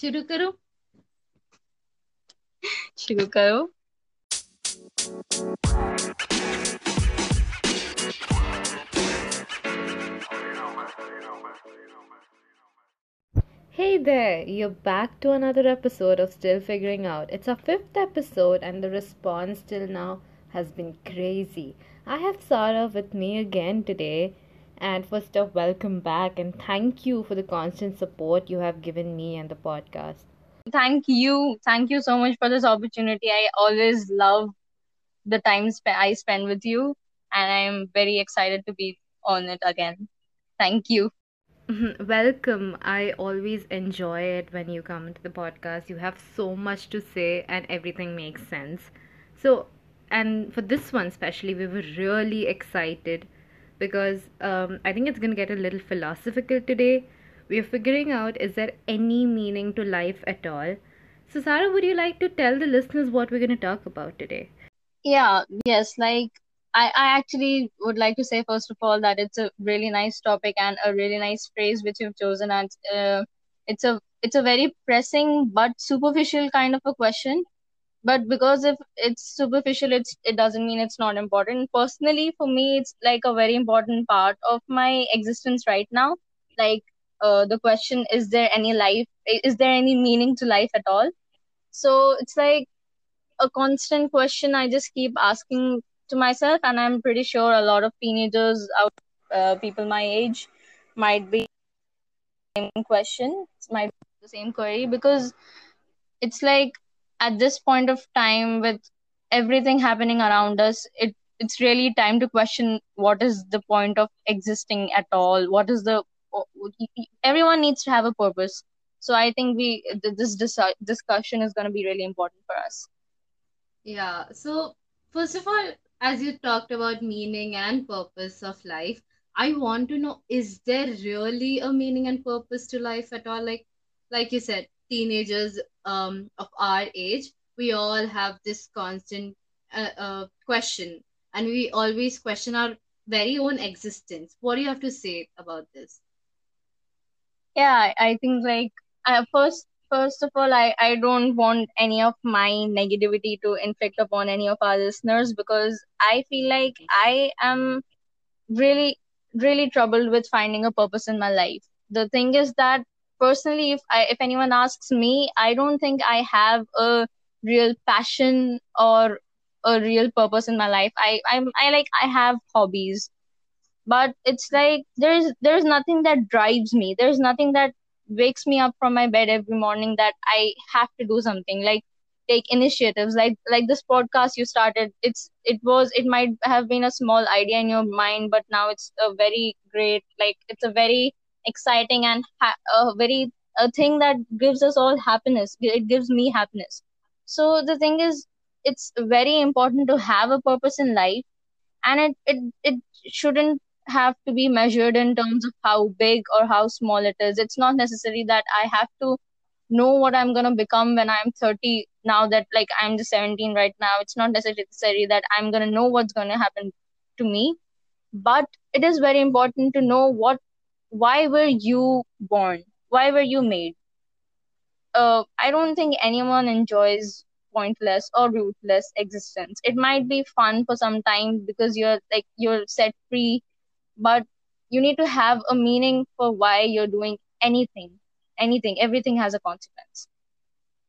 शुरू करो शुरू करो Hey there, you're back to another episode of Still Figuring Out. It's our fifth episode, and the response till now has been crazy. I have Sarah with me again today and first off, welcome back and thank you for the constant support you have given me and the podcast. Thank you. Thank you so much for this opportunity. I always love the time sp- I spend with you, and I'm very excited to be on it again. Thank you. Welcome. I always enjoy it when you come to the podcast. You have so much to say, and everything makes sense. So, and for this one, especially, we were really excited because um, I think it's going to get a little philosophical today. We are figuring out is there any meaning to life at all? So, Sarah, would you like to tell the listeners what we're going to talk about today? Yeah, yes, like I, I actually would like to say first of all that it's a really nice topic and a really nice phrase which you've chosen and uh, it's a it's a very pressing but superficial kind of a question but because if it's superficial it's it doesn't mean it's not important. Personally for me it's like a very important part of my existence right now. Like uh, the question is there any life is there any meaning to life at all? So it's like a constant question i just keep asking to myself and i'm pretty sure a lot of teenagers out uh, people my age might be same question might be the same query because it's like at this point of time with everything happening around us it it's really time to question what is the point of existing at all? What is the everyone needs to have a purpose. So i think we this discussion is going to be really important for us. Yeah. So first of all as you talked about meaning and purpose of life i want to know is there really a meaning and purpose to life at all? Like like you said teenagers um, of our age we all have this constant uh, uh, question. And we always question our very own existence. What do you have to say about this? Yeah i think like uh, first first of all I, I don't want any of my negativity to inflict upon any of our listeners because i feel like i am really really troubled with finding a purpose in my life. The thing is that personally if i if anyone asks me i don't think i have a real passion or a real purpose in my life. I i'm i like i have hobbies. But it's like there's there's nothing that drives me. There's nothing that wakes me up from my bed every morning that i have to do something. Like take initiatives. Like like this podcast you started it's it was it might have been a small idea in your mind but now it's a very great like it's a very exciting and ha- a very a thing that gives us all happiness it gives me happiness so the thing is it's very important to have a purpose in life and it it, it shouldn't have to be measured in terms of how big or how small it is. It's not necessary that I have to know what I'm going to become when I'm 30 now that like I'm just 17 right now. It's not necessary that I'm going to know what's going to happen to me. But it is very important to know what why were you born? Why were you made? Uh, I don't think anyone enjoys pointless or rootless existence. It might be fun for some time because you're like you're set free but you need to have a meaning for why you're doing anything anything everything has a consequence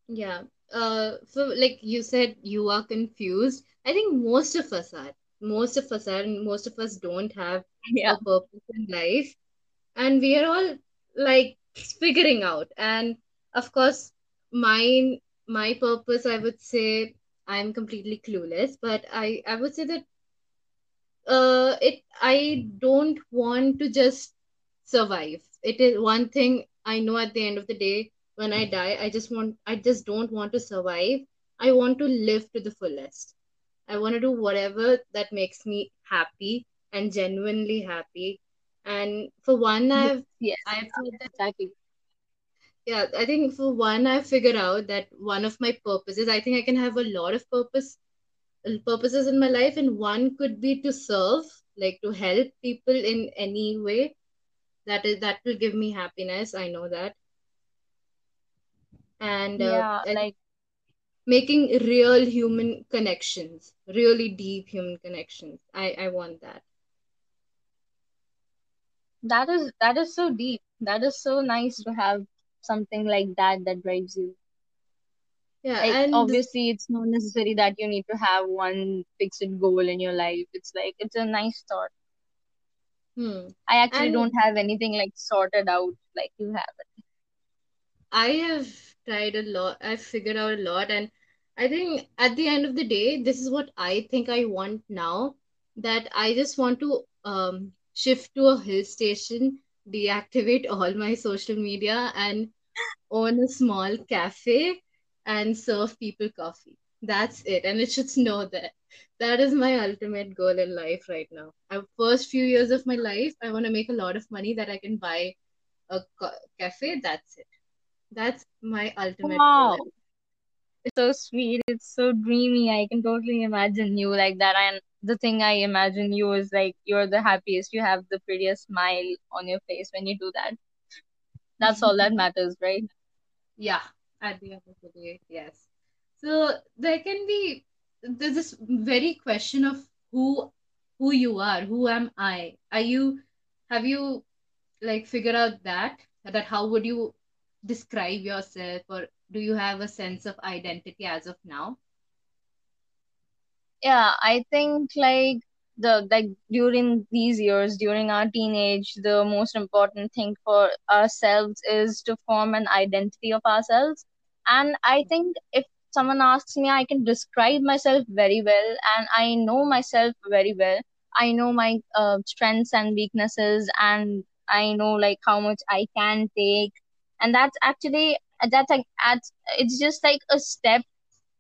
yeah uh so like you said you are confused i think most of us are most of us are and most of us don't have yeah. a purpose in life and we are all like figuring out. And of course mine my purpose i would say i'm completely clueless but i i would say that uh it i don't want to just survive. It is one thing i know at the end of the day when i die i just want i just don't want to survive. I want to live to the fullest. I want to do whatever that makes me happy and genuinely happy and for one i've yes i've exactly yeah i think for one i've figured out that one of my purposes i think i can have a lot of purpose purposes in my life and one could be to serve like to help people in any way that is that will give me happiness i know that and uh, Yeah, and like making real human connections, really deep human connections. I I want that. That is that is so deep. That is so nice to have something like that that drives you. Yeah, Like and obviously it's not necessary that you need to have one fixed goal in your life. It's like it's a nice thought. hmm, I actually and don't have anything like sorted out like you have it. I have tried a lot. I've figured out a lot, and I think at the end of the day, this is what I think I want now. That I just want to um shift to a hill station, deactivate all my social media, and own a small cafe and serve people coffee. That's it, and it should snow there. That is my ultimate goal in life right now. I, first few years of my life, I want to make a lot of money that I can buy a co- cafe. That's it. That's my ultimate goal. Wow. It's so sweet. It's so dreamy. I can totally imagine you like that. And the thing I imagine you is like you're the happiest. You have the prettiest smile on your face when you do that. That's all that matters, right? yeah, at the end of the day, yes. So there can be there's this very question of who who you are, who am I? Are you have you like figured out that that how would you describe yourself or do you have a sense of identity as of now? Yeah, I think like the like during these years, during our teenage, the most important thing for ourselves is to form an identity of ourselves. And I think if someone asks me, I can describe myself very well, and I know myself very well. I know my uh, strengths and weaknesses, and I know like how much I can take. And that's actually that's like that's it's just like a step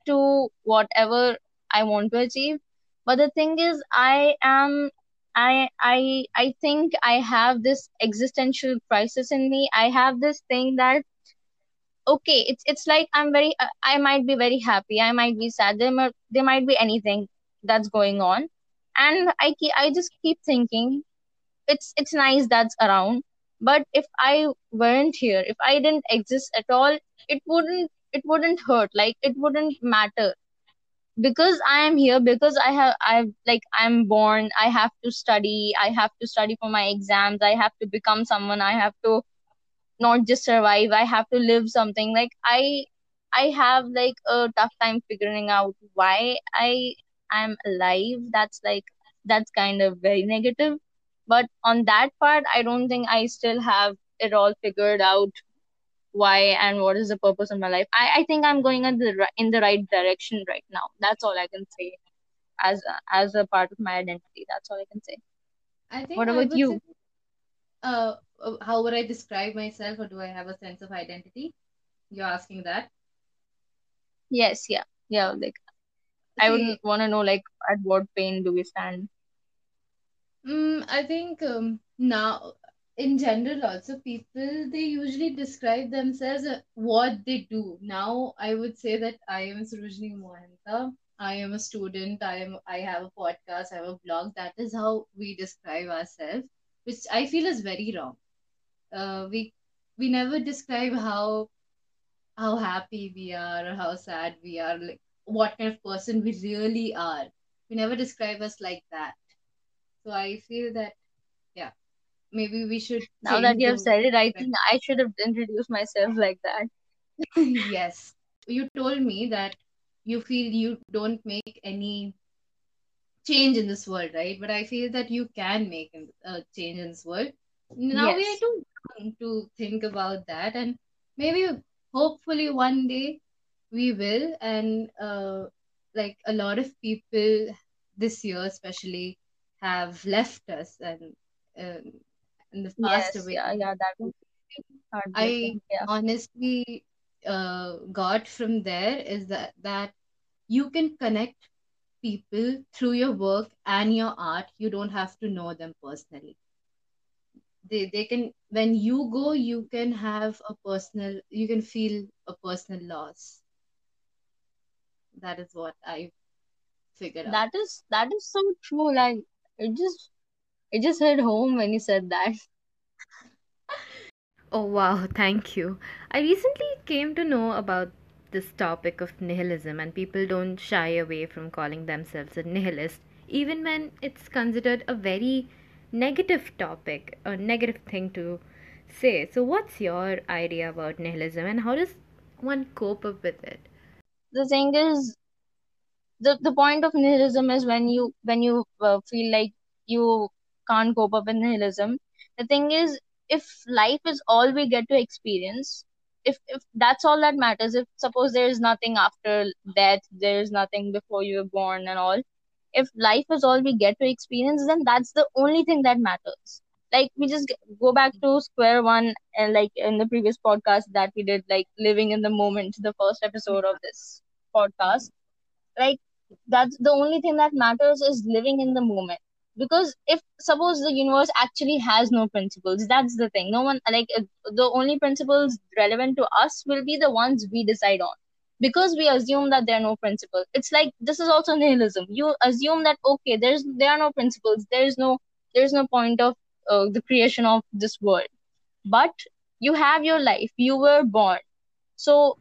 to whatever I want to achieve. But the thing is, I am, I, I, I think I have this existential crisis in me. I have this thing that okay, it's it's like I'm very, uh, I might be very happy, I might be sad. There might there might be anything that's going on, and I keep, I just keep thinking it's it's nice that's around. But if I weren't here, if I didn't exist at all, it wouldn't it wouldn't hurt. Like it wouldn't matter because i am here because i have i've like i'm born i have to study i have to study for my exams i have to become someone i have to not just survive i have to live something. Like i i have like a tough time figuring out why i am alive. That's like that's kind of very negative. But on that part i don't think i still have it all figured out why and what is the purpose of my life. I, I think I'm going in the in the right direction right now. That's all I can say as a, as a part of my identity. That's all I can say. I think What about would say you? uh uh, how would I describe myself or do I have a sense of identity? You're asking that. Yes, yeah, yeah. Like I wouldn't want to know like at what pain do we stand? Mm, I think um, now, in general, also people they usually describe themselves what they do. Now, I would say that I am Srujani Mohanta. I am a student. I am. I have a podcast. I have a blog. That is how we describe ourselves, which I feel is very wrong. Uh, we we never describe how how happy we are or how sad we are, like what kind of person we really are. We never describe us like that. So I feel that maybe we should Now that you have said it, I think I should have introduced myself like that. yes. You told me that you feel you don't make any change in this world right? But i feel that you can make a change in this world. Now we are Yes, too young to think about that and maybe hopefully one day we will and uh, like a lot of people this year especially have left us and um, in the past yes, away yeah, yeah. That was I. Yeah. honestly uh, got from there is that that you can connect people through your work and your art. You don't have to know them personally. They they can when you go, you can have a personal. You can feel a personal loss. That is what I figured out. That is that is so true. Like it just it just hit home when you said that. Oh, wow, thank you. I recently came to know about this topic of nihilism, and people don't shy away from calling themselves a nihilist, even when it's considered a very negative topic, a negative thing to say. So, what's your idea about nihilism, and how does one cope up with it? The thing is, the the point of nihilism is when you when you uh, feel like you can't cope up with nihilism. The thing is, if life is all we get to experience, if if that's all that matters, if suppose there is nothing after death, there is nothing before you were born and all, if life is all we get to experience, then that's the only thing that matters. Like we just go back to square one, and like in the previous podcast that we did, like living in the moment, the first episode of this podcast. Like that's the only thing that matters is living in the moment because if suppose the universe actually has no principles that's the thing. No one like the only principles relevant to us will be the ones we decide on. Because we assume that there are no principles. It's like this is also nihilism. You assume that okay there's there are no principles. There's no there's no point of uh, the creation of this world. But you have your life. You were born. So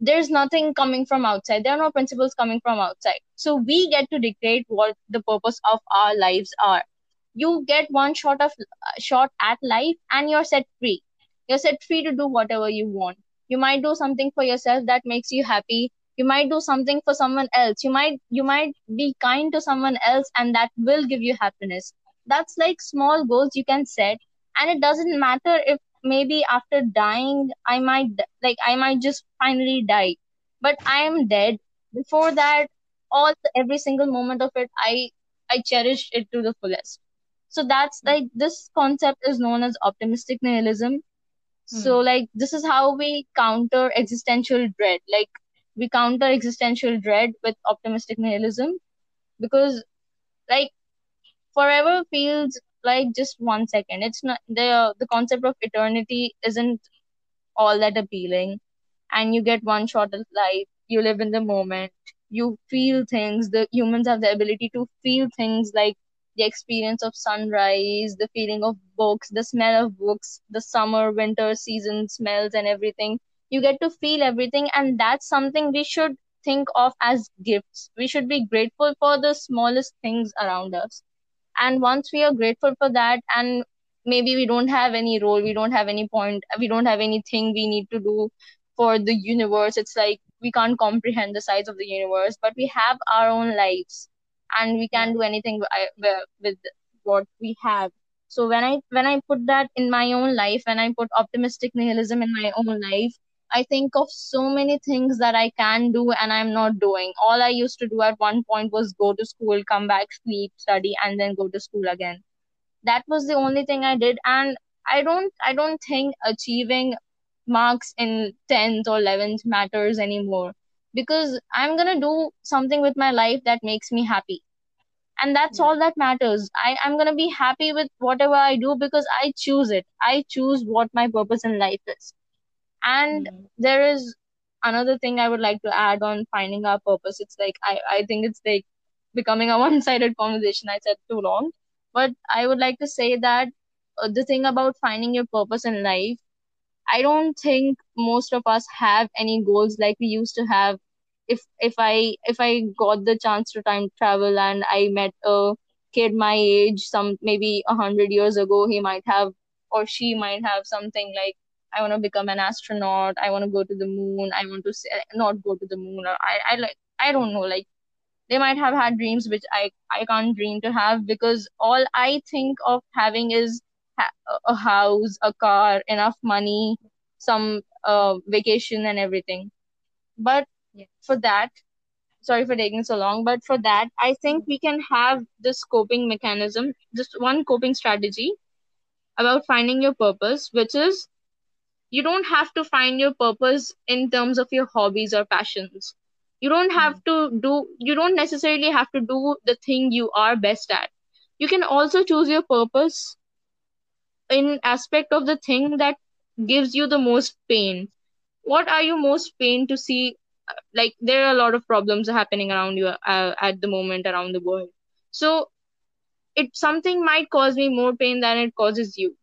there's nothing coming from outside. There are no principles coming from outside. So we get to dictate what the purpose of our lives are. You get one shot of uh, shot at life and you're set free. You're set free to do whatever you want. You might do something for yourself that makes you happy. You might do something for someone else. You might you might be kind to someone else and that will give you happiness. That's like small goals you can set. And it doesn't matter if maybe after dying i might like i might just finally die. But i am dead. Before that all every single moment of it i i cherish it to the fullest. So that's like this concept is known as optimistic nihilism. So Hmm. like this is how we counter existential dread. Like we counter existential dread with optimistic nihilism. Because like forever feels like just one second. It's not the the concept of eternity isn't all that appealing. And you get one shot of life. You live in the moment. You feel things. The humans have the ability to feel things like the experience of sunrise the feeling of books the smell of books the summer winter season smells and everything. You get to feel everything and that's something we should think of as gifts. We should be grateful for the smallest things around us and once we are grateful for that and maybe we don't have any role we don't have any point we don't have anything we need to do for the universe it's like we can't comprehend the size of the universe but we have our own lives and we can do anything wi- wi- with what we have. So when i when i put that in my own life when i put optimistic nihilism in my own life i think of so many things that i can do and i'm not doing. All i used to do at one point was go to school come back sleep study and then go to school again. That was the only thing i did. And i don't i don't think achieving marks in 10th or 11th matters anymore. Because i'm going to do something with my life that makes me happy. And that's Yeah. all that matters. I i'm going to be happy with whatever i do because i choose it. I choose what my purpose in life is and Mm. there is another thing i would like to add on finding our purpose it's like i i think it's like becoming a one-sided conversation i said too long but i would like to say that uh, the thing about finding your purpose in life I don't think most of us have any goals like we used to have. If if I if I got the chance to time travel and I met a kid my age, some maybe a hundred years ago, he might have or she might have something like I want to become an astronaut. I want to go to the moon. I want to say, not go to the moon. Or I I like I don't know like they might have had dreams which I I can't dream to have because all I think of having is ha- a house, a car, enough money, some uh, vacation and everything. But Yeah. for that, sorry for taking so long, but for that, I think we can have this coping mechanism, just one coping strategy about finding your purpose, which is you don't have to find your purpose in terms of your hobbies or passions. You don't have Mm. to do you don't necessarily have to do the thing you are best at. You can also choose your purpose in aspect of the thing that gives you the most pain. What are you most pain to see? Like there are a lot of problems happening around you uh, at the moment around the world. So it something might cause me more pain than it causes you.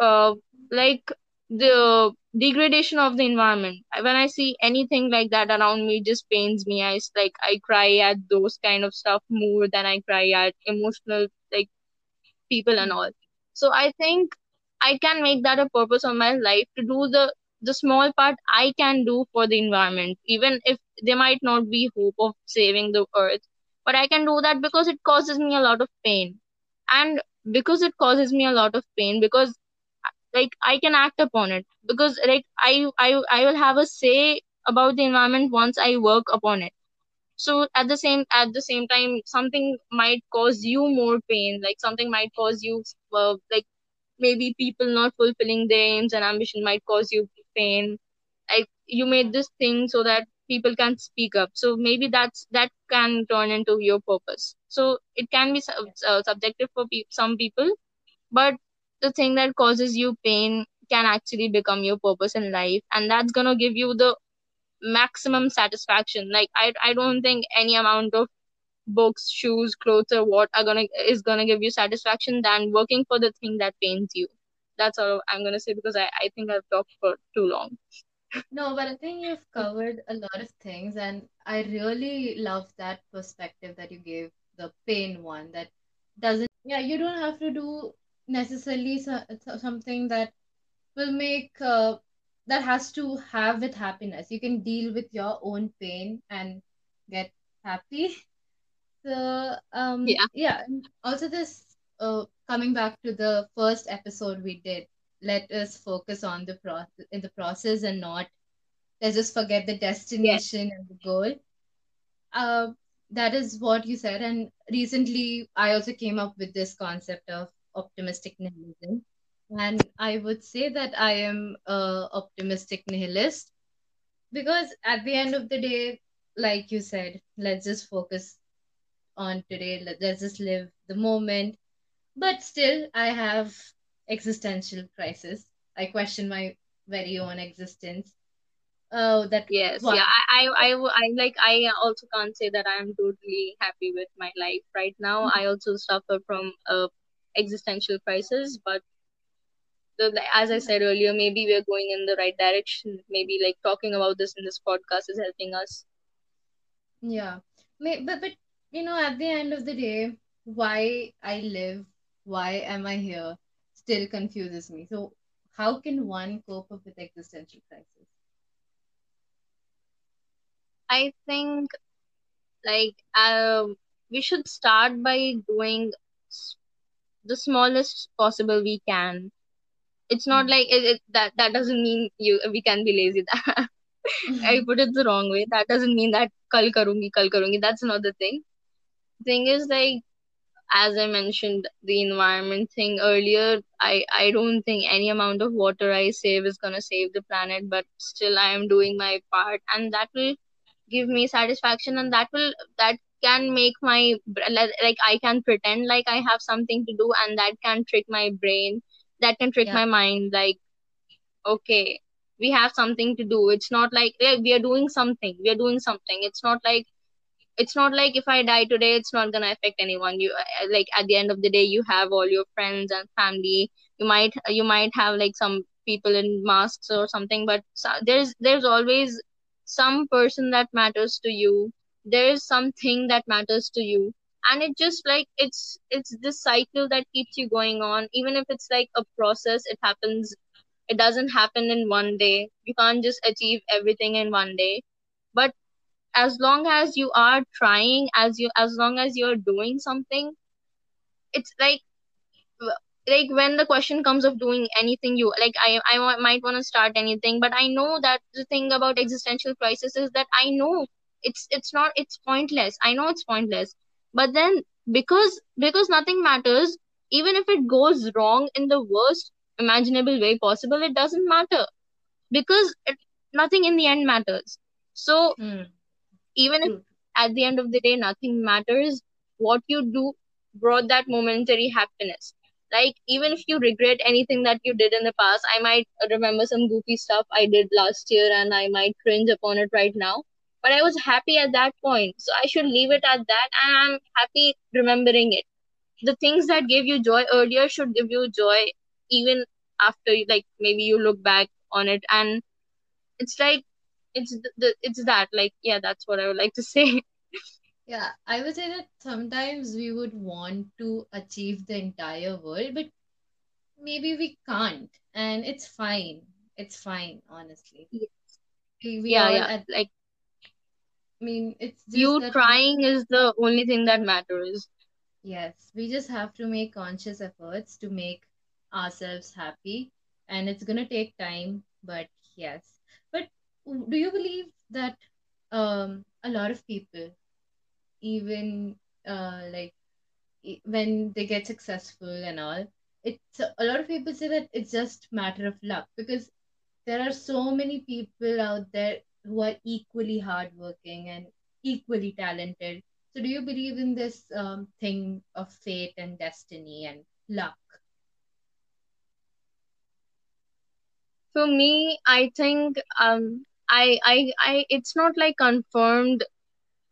Uh, like the degradation of the environment. When i see anything like that around me just pains me. I like i cry at those kind of stuff more than i cry at emotional like people and all. So i think i can make that a purpose of my life to do the the small part i can do for the environment even if there might not be hope of saving the earth. But i can do that because it causes me a lot of pain. And because it causes me a lot of pain because like i can act upon it. Because like i i, I will have a say about the environment once i work upon it. So at the same at the same time something might cause you more pain. Like something might cause you uh, like maybe people not fulfilling their aims and ambition might cause you pain. Like you made this thing so that people can speak up. So maybe that's that can turn into your purpose. So it can be uh, subjective for pe- some people. But the thing that causes you pain can actually become your purpose in life and that's going to give you the maximum satisfaction. Like i i don't think any amount of books shoes clothes or what are gonna is gonna give you satisfaction than working for the thing that pains you. That's all i'm gonna say because i i think i've talked for too long. No, but I think you've covered a lot of things, and I really love that perspective that you gave, the pain one that doesn't, yeah, you don't have to do necessarily so, so- something that will make, uh, that has to have with happiness. You can deal with your own pain and get happy. So, um, yeah yeah, also this, uh, coming back to the first episode we did, let us focus on the process in the process and not let's just forget the yes destination and the goal. Uh, that is what you said. And recently, I also came up with this concept of optimistic nihilism. And I would say that I am a optimistic nihilist because at the end of the day, like you said, let's just focus on today. Let- Let's just live the moment. But still, I have existential crisis. I question my very own existence. Oh, that yes why? yeah I, I i I like i also can't say that i'm totally happy with my life right now mm-hmm. i also suffer from a existential crisis but the, as I said earlier, maybe we're going in the right direction. Maybe like talking about this in this podcast is helping us. Yeah. May, but but you know, at the end of the day, why I live, why am I here, still confuses me. So how can one cope up with existential crisis? I think like um, we should start by doing the smallest possible we can. It's not Mm. like it, it, that that doesn't mean you we can be lazy. I put it the wrong way. That doesn't mean that kal karungi kal karungi. That's another thing. Thing is like as I mentioned the environment thing earlier, I, I don't think any amount of water I save is gonna save the planet, but still I am doing my part and that will give me satisfaction and that will that can make my like I can pretend like I have something to do and that can trick my brain, that can trick Yeah, my mind like okay, we have something to do. It's not like yeah, we are doing something, we are doing something. It's not like it's not like if I die today, it's not gonna affect anyone. You uh, like at the end of the day, you have all your friends and family. You might you might have like some people in masks or something, but there's there's always some person that matters to you. There is something that matters to you, and it just like it's it's this cycle that keeps you going on. Even if it's like a process, it happens. It doesn't happen in one day. You can't just achieve everything in one day but as long as you are trying as you as long as you're doing something it's like like when the question comes of doing anything you like i i might want to start anything but i know that the thing about existential crisis is that i know it's it's not it's pointless. I know it's pointless. But then because because nothing matters even if it goes wrong in the worst imaginable way possible it doesn't matter. Because it, nothing in the end matters. So mm, even if at the end of the day nothing matters what you do brought that momentary happiness. Like even if you regret anything that you did in the past i might remember some goofy stuff i did last year and i might cringe upon it right now but i was happy at that point so i should leave it at that and i'm happy remembering it the things that gave you joy earlier should give you joy even after like maybe you look back on it and it's like it's the, the it's that like yeah that's what i would like to say Yeah, I would say that sometimes we would want to achieve the entire world, but maybe we can't, and it's fine. It's fine, honestly. We, we yeah yeah at, like I mean, it's just you that we, trying is the only thing that matters yes, we just have to make conscious efforts to make ourselves happy, and it's gonna take time, but yes. But do you believe that um a lot of people, even uh like when they get successful and all it's a lot of people say that it's just matter of luck because there are so many people out there who are equally hardworking and equally talented. So do you believe in this um, thing of fate and destiny and luck? For me i think um i i i it's not like confirmed.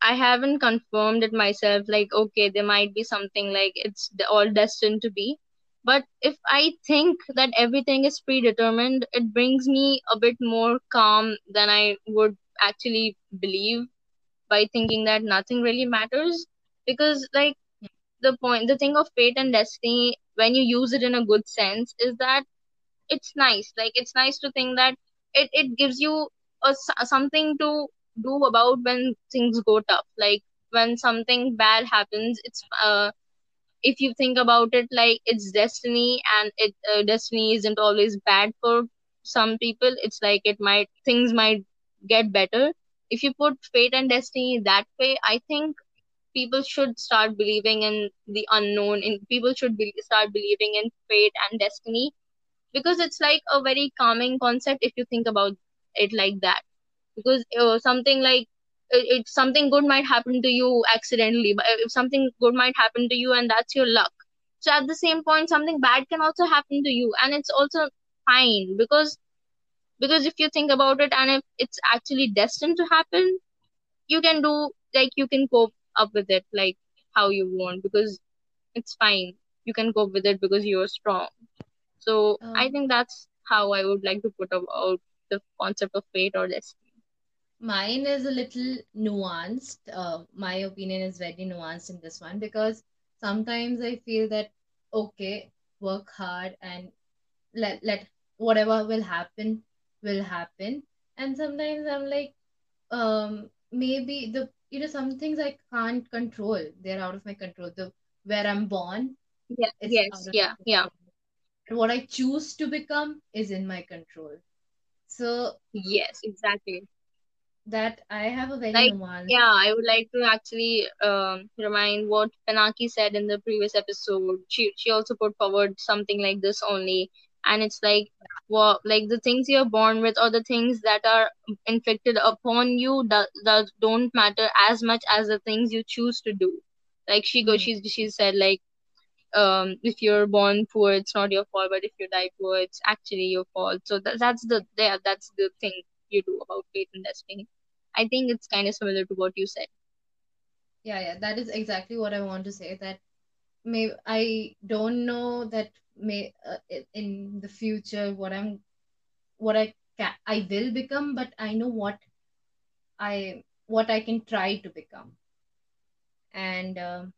I haven't confirmed it myself, like, okay, there might be something like it's all destined to be. But if I think that everything is predetermined, it brings me a bit more calm than I would actually believe by thinking that nothing really matters. Because, like, the point, the thing of fate and destiny, when you use it in a good sense, is that it's nice like it's nice to think that it, it gives you a, something to do about when things go tough like when something bad happens it's uh if you think about it like it's destiny and it uh, destiny isn't always bad for some people. It's like it might things might get better. If you put fate and destiny that way i think people should start believing in the unknown in people should be, start believing in fate and destiny because it's like a very calming concept if you think about it like that. Because uh, something like it, it something good might happen to you accidentally but if something good might happen to you and that's your luck. So at the same point something bad can also happen to you and it's also fine because because if you think about it and if it's actually destined to happen you can do like you can cope up with it like how you want because it's fine. You can cope with it because you're strong. So I um, think that's how I would like to put about the concept of fate or destiny. Mine is a little nuanced uh, my opinion is very nuanced in this one because sometimes i feel that okay work hard and let let whatever will happen will happen and sometimes i'm like um maybe the you know some things i can't control they're out of my control the where i'm born Yeah. Yes. Yeah. Yeah. what i choose to become is in my control so Yes. Exactly. That i have a very Like, nuanced yeah, I would like to actually um, remind what Panaki said in the previous episode. She she also put forward something like this only, and it's like, well, like the things you're born with or the things that are inflicted upon you that that don't matter as much as the things you choose to do. Like she go, Mhm. she she said like um if you're born poor it's not your fault but if you die poor it's actually your fault so that, that's the there that's the thing you do about fate and destiny. I think it's kind of similar to what you said. Yeah yeah that is exactly what i want to say that may i don't know that may uh, in the future what i'm what i can i will become but i know what i what i can try to become. And um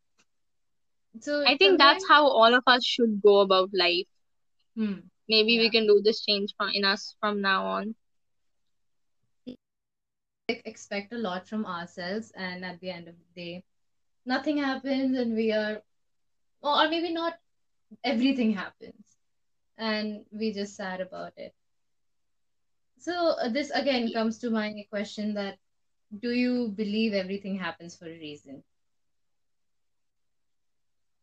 so i think that's how all of us should go about life. Hmm. Maybe we can do this change from in us from now on expect a lot from ourselves and at the end of the day nothing happens and we are or maybe not everything happens and we just sad about it. So uh, this again comes to my question that do you believe everything happens for a reason?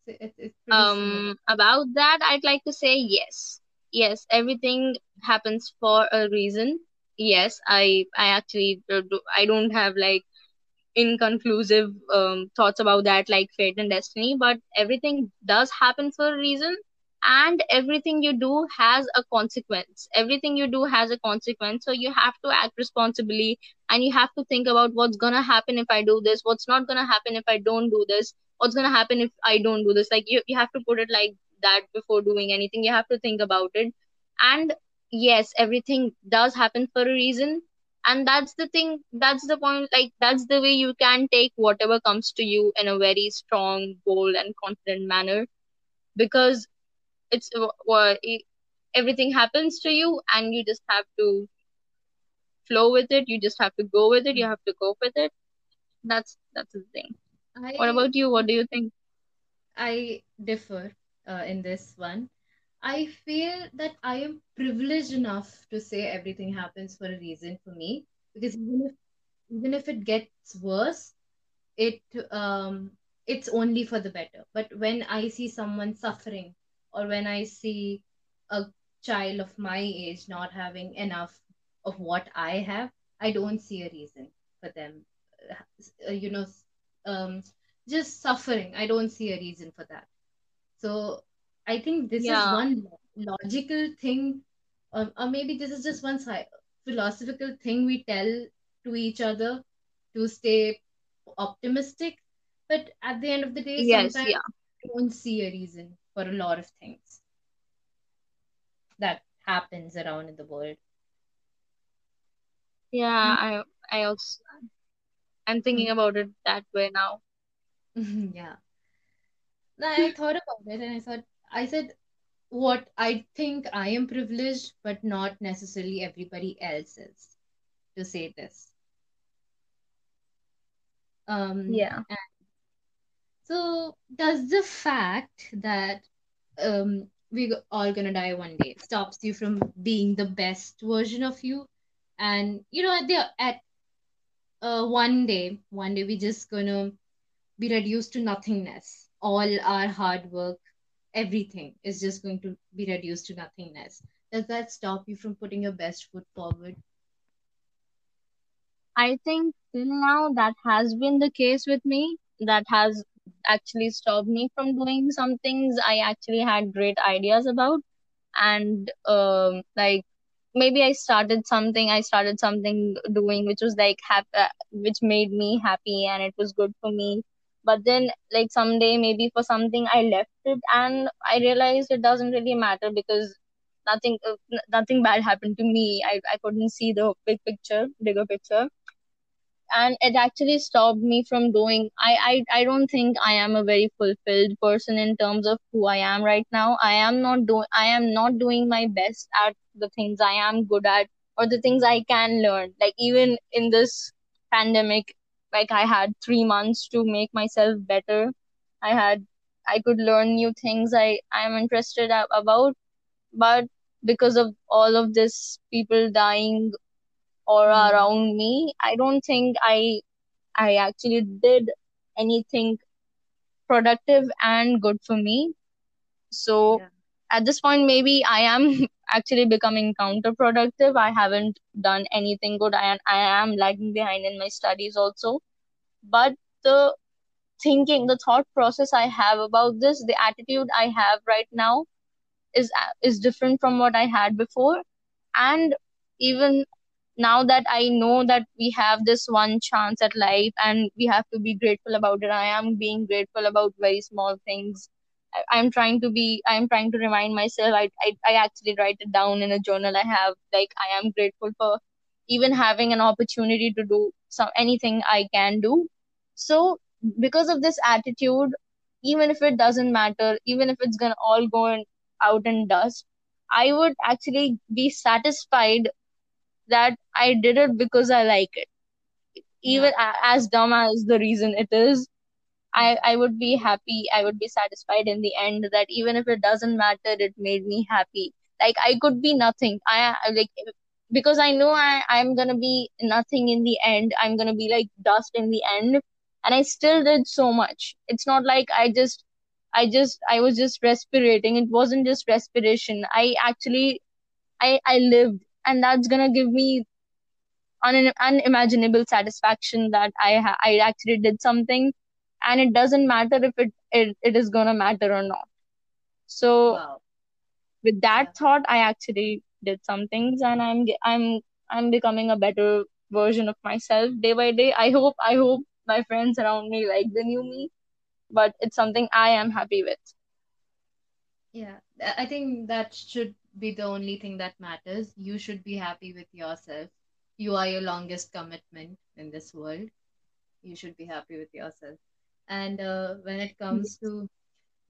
So it, it's pretty similar. Um about that i'd like to say yes. Yes everything happens for a reason yes i i actually uh, i don't have like inconclusive um, thoughts about that like fate and destiny but everything does happen for a reason and everything you do has a consequence. Everything you do has a consequence so you have to act responsibly and you have to think about what's going to happen if i do this what's not going to happen if i don't do this what's going to happen if i don't do this. Like you, you have to put it like that before doing anything. You have to think about it. And yes everything does happen for a reason. And that's the thing that's the point like that's the way you can take whatever comes to you in a very strong bold and confident manner. Because it's uh, everything happens to you and you just have to flow with it. You just have to go with it. You have to cope with it. That's that's the thing. I, what about you? What do you think? I differ uh, in this one I feel that I am privileged enough to say everything happens for a reason for me because even if even if it gets worse, it um it's only for the better. But when I see someone suffering or when I see a child of my age not having enough of what I have, I don't see a reason for them, uh, you know, um, just suffering. I don't see a reason for that. So I think this yeah. is one logical thing, um, or maybe this is just one philosophical thing we tell to each other to stay optimistic. But at the end of the day, yes, sometimes yeah. you don't see a reason for a lot of things that happens around in the world. Yeah, mm-hmm. I I also I'm thinking mm-hmm. about it that way now. yeah. I thought about it and I thought I said what I think I am privileged, but not necessarily everybody else is to say this. Um, yeah. So, does the fact that um, we're all gonna die one day stops you from being the best version of you? And you know, at the at uh, one day, one day we're just gonna be reduced to nothingness. All our hard work, everything is just going to be reduced to nothingness. Does that stop you from putting your best foot forward? I think till now that has been the case with me. That has actually stopped me from doing some things I actually had great ideas about. And um, like maybe I started something, I started something doing which was like happy, uh, which made me happy and it was good for me but then like someday maybe for something i left it and i realized it doesn't really matter because nothing uh, nothing bad happened to me. I, I couldn't see the big picture bigger picture. And it actually stopped me from doing I, I i don't think i am a very fulfilled person in terms of who i am right now. I am not doing i am not doing my best at the things i am good at or the things i can learn. Like even in this pandemic like i had 3 months to make myself better i had i could learn new things i i am interested about but because of all of this people dying or mm. around me i don't think i i actually did anything productive and good for me so yeah. At this point maybe i am actually becoming counterproductive. I haven't done anything good. I, I am lagging behind in my studies also. But the thinking, the thought process I have about this, the attitude I have right now is is different from what I had before. And even now that I know that we have this one chance at life and we have to be grateful about it, I am being grateful about very small things I'm trying to be I'm trying to remind myself. I, I I actually write it down in a journal I have. Like I am grateful for even having an opportunity to do some anything I can do. So because of this attitude even if it doesn't matter even if it's gonna all go in, out in dust I would actually be satisfied that I did it because I like it. Even yeah. as dumb as the reason it is I, I would be happy i would be satisfied in the end that even if it doesn't matter it made me happy. Like i could be nothing. I like because i know i i'm gonna be nothing in the end. I'm gonna be like dust in the end. And i still did so much. It's not like i just i just i was just respirating. It wasn't just respiration. I actually i i lived. And that's gonna give me an unimaginable satisfaction that i ha- i actually did something and it doesn't matter if it it, it is gonna matter or not so wow. with that yeah. thought i actually did some things and i'm i'm i'm becoming a better version of myself day by day i hope i hope my friends around me like the new me but it's something i am happy with yeah i think that should be the only thing that matters. You should be happy with yourself. You are your longest commitment in this world. You should be happy with yourself. And uh, when it comes to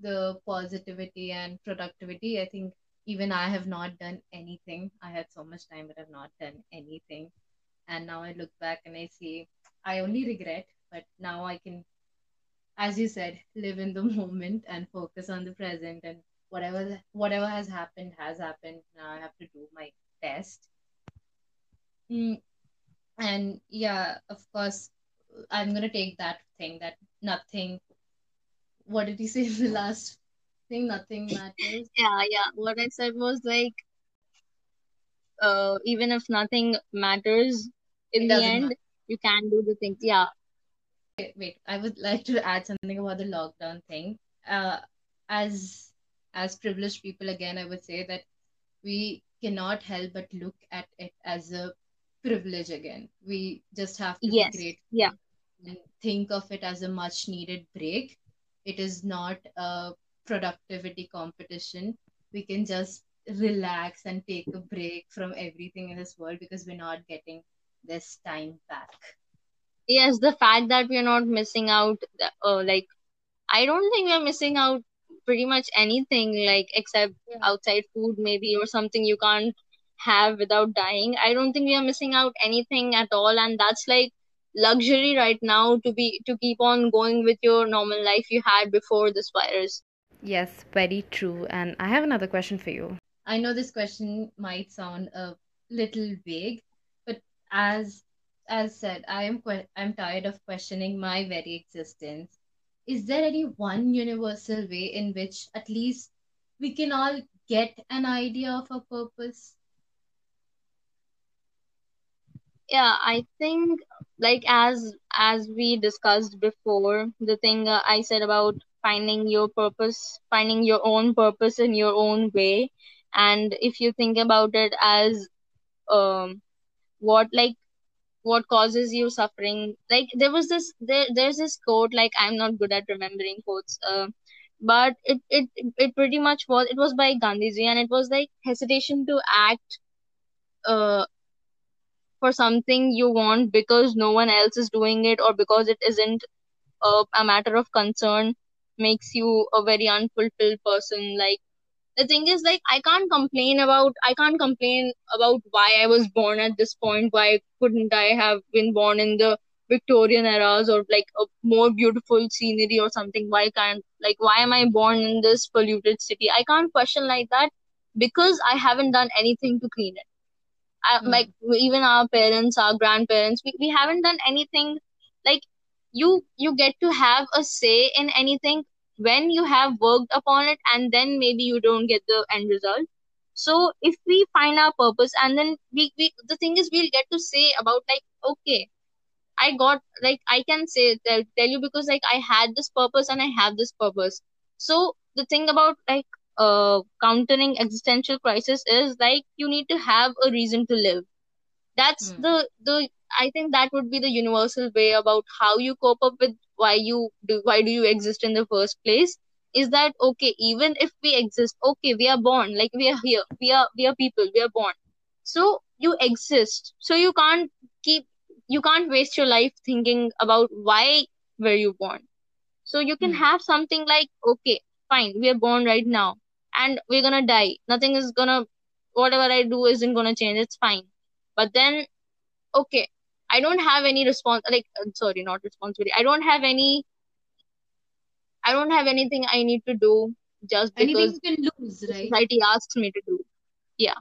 the positivity and productivity, I think even I have not done anything. I had so much time, but I've not done anything. And now I look back and I see I only regret, but now I can, as you said, live in the moment and focus on the present and whatever whatever has happened has happened. Now I have to do my best. Mm, and yeah, of course, I'm gonna take that thing that nothing. What did he say in the last thing? Nothing matters. Yeah, yeah. What I said was like, uh, even if nothing matters in the end, matter. you can do the things. Yeah, Wait, wait, I would like to add something about the lockdown thing. Uh, as as privileged people, again, I would say that we cannot help but look at it as a privilege again. We just have to be yes, grateful yeah, think of it as a much needed break. It is not a productivity competition. We can just relax and take a break from everything in this world because we're not getting this time back. yes. The fact that we're not missing out, uh, like I don't think we're missing out pretty much anything, like except Yeah. outside food maybe or something you can't have without dying. I don't think we are missing out anything at all, and that's like luxury right now to be to keep on going with your normal life you had before this virus. Yes, very true. And I have another question for you. I know this question might sound a little vague, but as as said, I am que- I'm tired of questioning my very existence. Is there any one universal way in which at least we can all get an idea of a purpose? Yeah, I think like as as we discussed before, the thing uh, I said about finding your purpose, finding your own purpose in your own way, and if you think about it as um what like what causes you suffering, like there was this there there's this quote like I'm not good at remembering quotes, uh, but it it it pretty much was it was by Gandhiji and it was like hesitation to act uh for something you want because no one else is doing it or because it isn't a, a matter of concern makes you a very unfulfilled person. Like the thing is like i can't complain about i can't complain about why i was born at this point why couldn't i have been born in the victorian eras or like a more beautiful scenery or something? Why can't like why am i born in this polluted city? I can't question like that because i haven't done anything to clean it I, Hmm. like even our parents our grandparents we, we haven't done anything like you you get to have a say in anything when you have worked upon it and then maybe you don't get the end result so if we find our purpose and then we, we the thing is we'll get to say about like okay i got like i can say tell, tell you because like i had this purpose and i have this purpose so the thing about like uh countering existential crisis is like you need to have a reason to live. That's Hmm. the the i think that would be the universal way about how you cope up with why you do why do you exist in the first place is that okay even if we exist okay we are born like we are here we are we are people we are born. So you exist. So you can't keep you can't waste your life thinking about why were you born. So you can Hmm. have something like okay fine we are born right now and we're gonna die. Nothing is gonna whatever i do isn't gonna change. It's fine. But then okay i don't have any response like uh, sorry not responsibility. I don't have any i don't have anything i need to do just Anything because you can lose, right? society asks me to do. Yeah.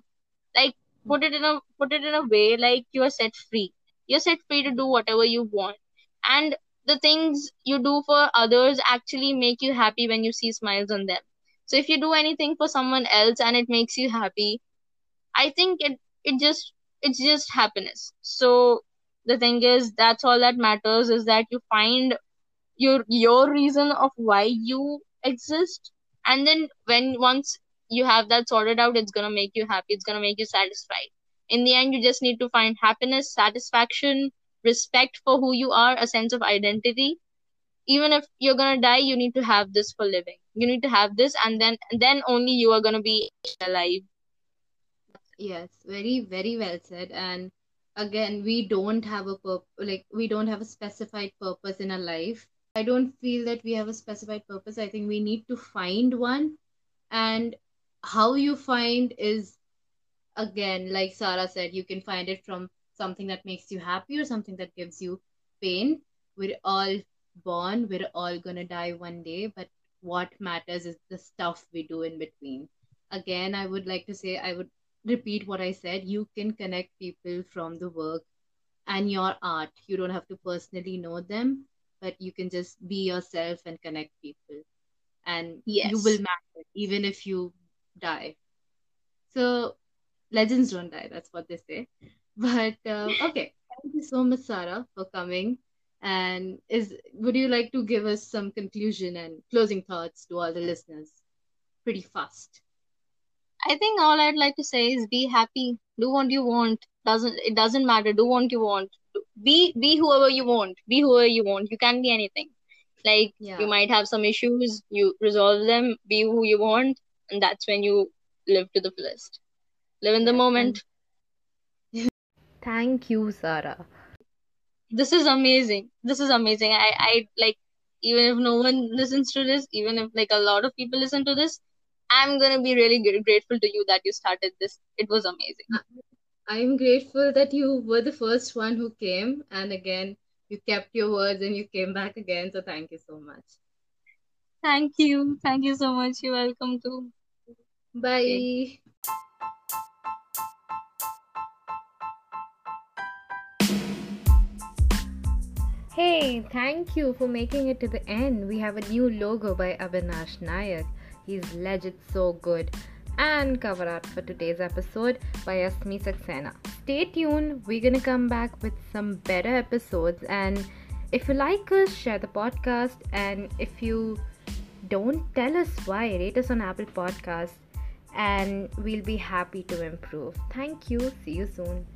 Like put it in a put it in a way like you are set free. You're set free to do whatever you want. And the things you do for others actually make you happy when you see smiles on them so if you do anything for someone else and it makes you happy i think it it just it's just happiness. So the thing is that's all that matters is that you find your your reason of why you exist. And then when once you have that sorted out it's going to make you happy. It's going to make you satisfied. In the end you just need to find happiness satisfaction respect for who you are a sense of identity. Even if you're going to die you need to have this for living you need to have this and then then only you are going to be alive Yes, very, very well said. And again, we don't have a purpose, like, we don't have a specified purpose in our life. I don't feel that we have a specified purpose. I think we need to find one. And how you find is, again, like Sarah said, you can find it from something that makes you happy or something that gives you pain. We're all born, we're all gonna die one day, but what matters is the stuff we do in between. Again, I would like to say, I would repeat what I said. You can connect people from the work and your art. You don't have to personally know them, but you can just be yourself and connect people. And Yes. you will matter even if you die. So, legends don't die. That's what they say. But uh, okay, thank you so much, Sarah, for coming. And is would you like to give us some conclusion and closing thoughts to all the listeners? Pretty fast. I think all I'd like to say is be happy. Do what you want. Doesn't it doesn't matter. Do what you want. Be be whoever you want. Be whoever you want. You can be anything. Like Yeah. you might have some issues, you resolve them, be who you want, and that's when you live to the fullest. Live in the Yes. Moment. Thank you, Sarah. This is amazing. This is amazing. I I like even if no one listens to this, even if like a lot of people listen to this, I'm gonna be really gr- grateful to you that you started this. It was amazing. I'm grateful that you were the first one who came, and again, you kept your words and you came back again. So thank you so much. Thank you. Thank you so much. You're welcome too. Okay. Hey, thank you for making it to the end. We have a new logo by Abinash Nayak. He's legit so good. And cover art for today's episode by Asmi Saxena. Stay tuned, we're gonna come back with some better episodes. And if you like us, share the podcast. And if you don't tell us why, rate us on Apple Podcasts, and we'll be happy to improve. Thank you. See you soon.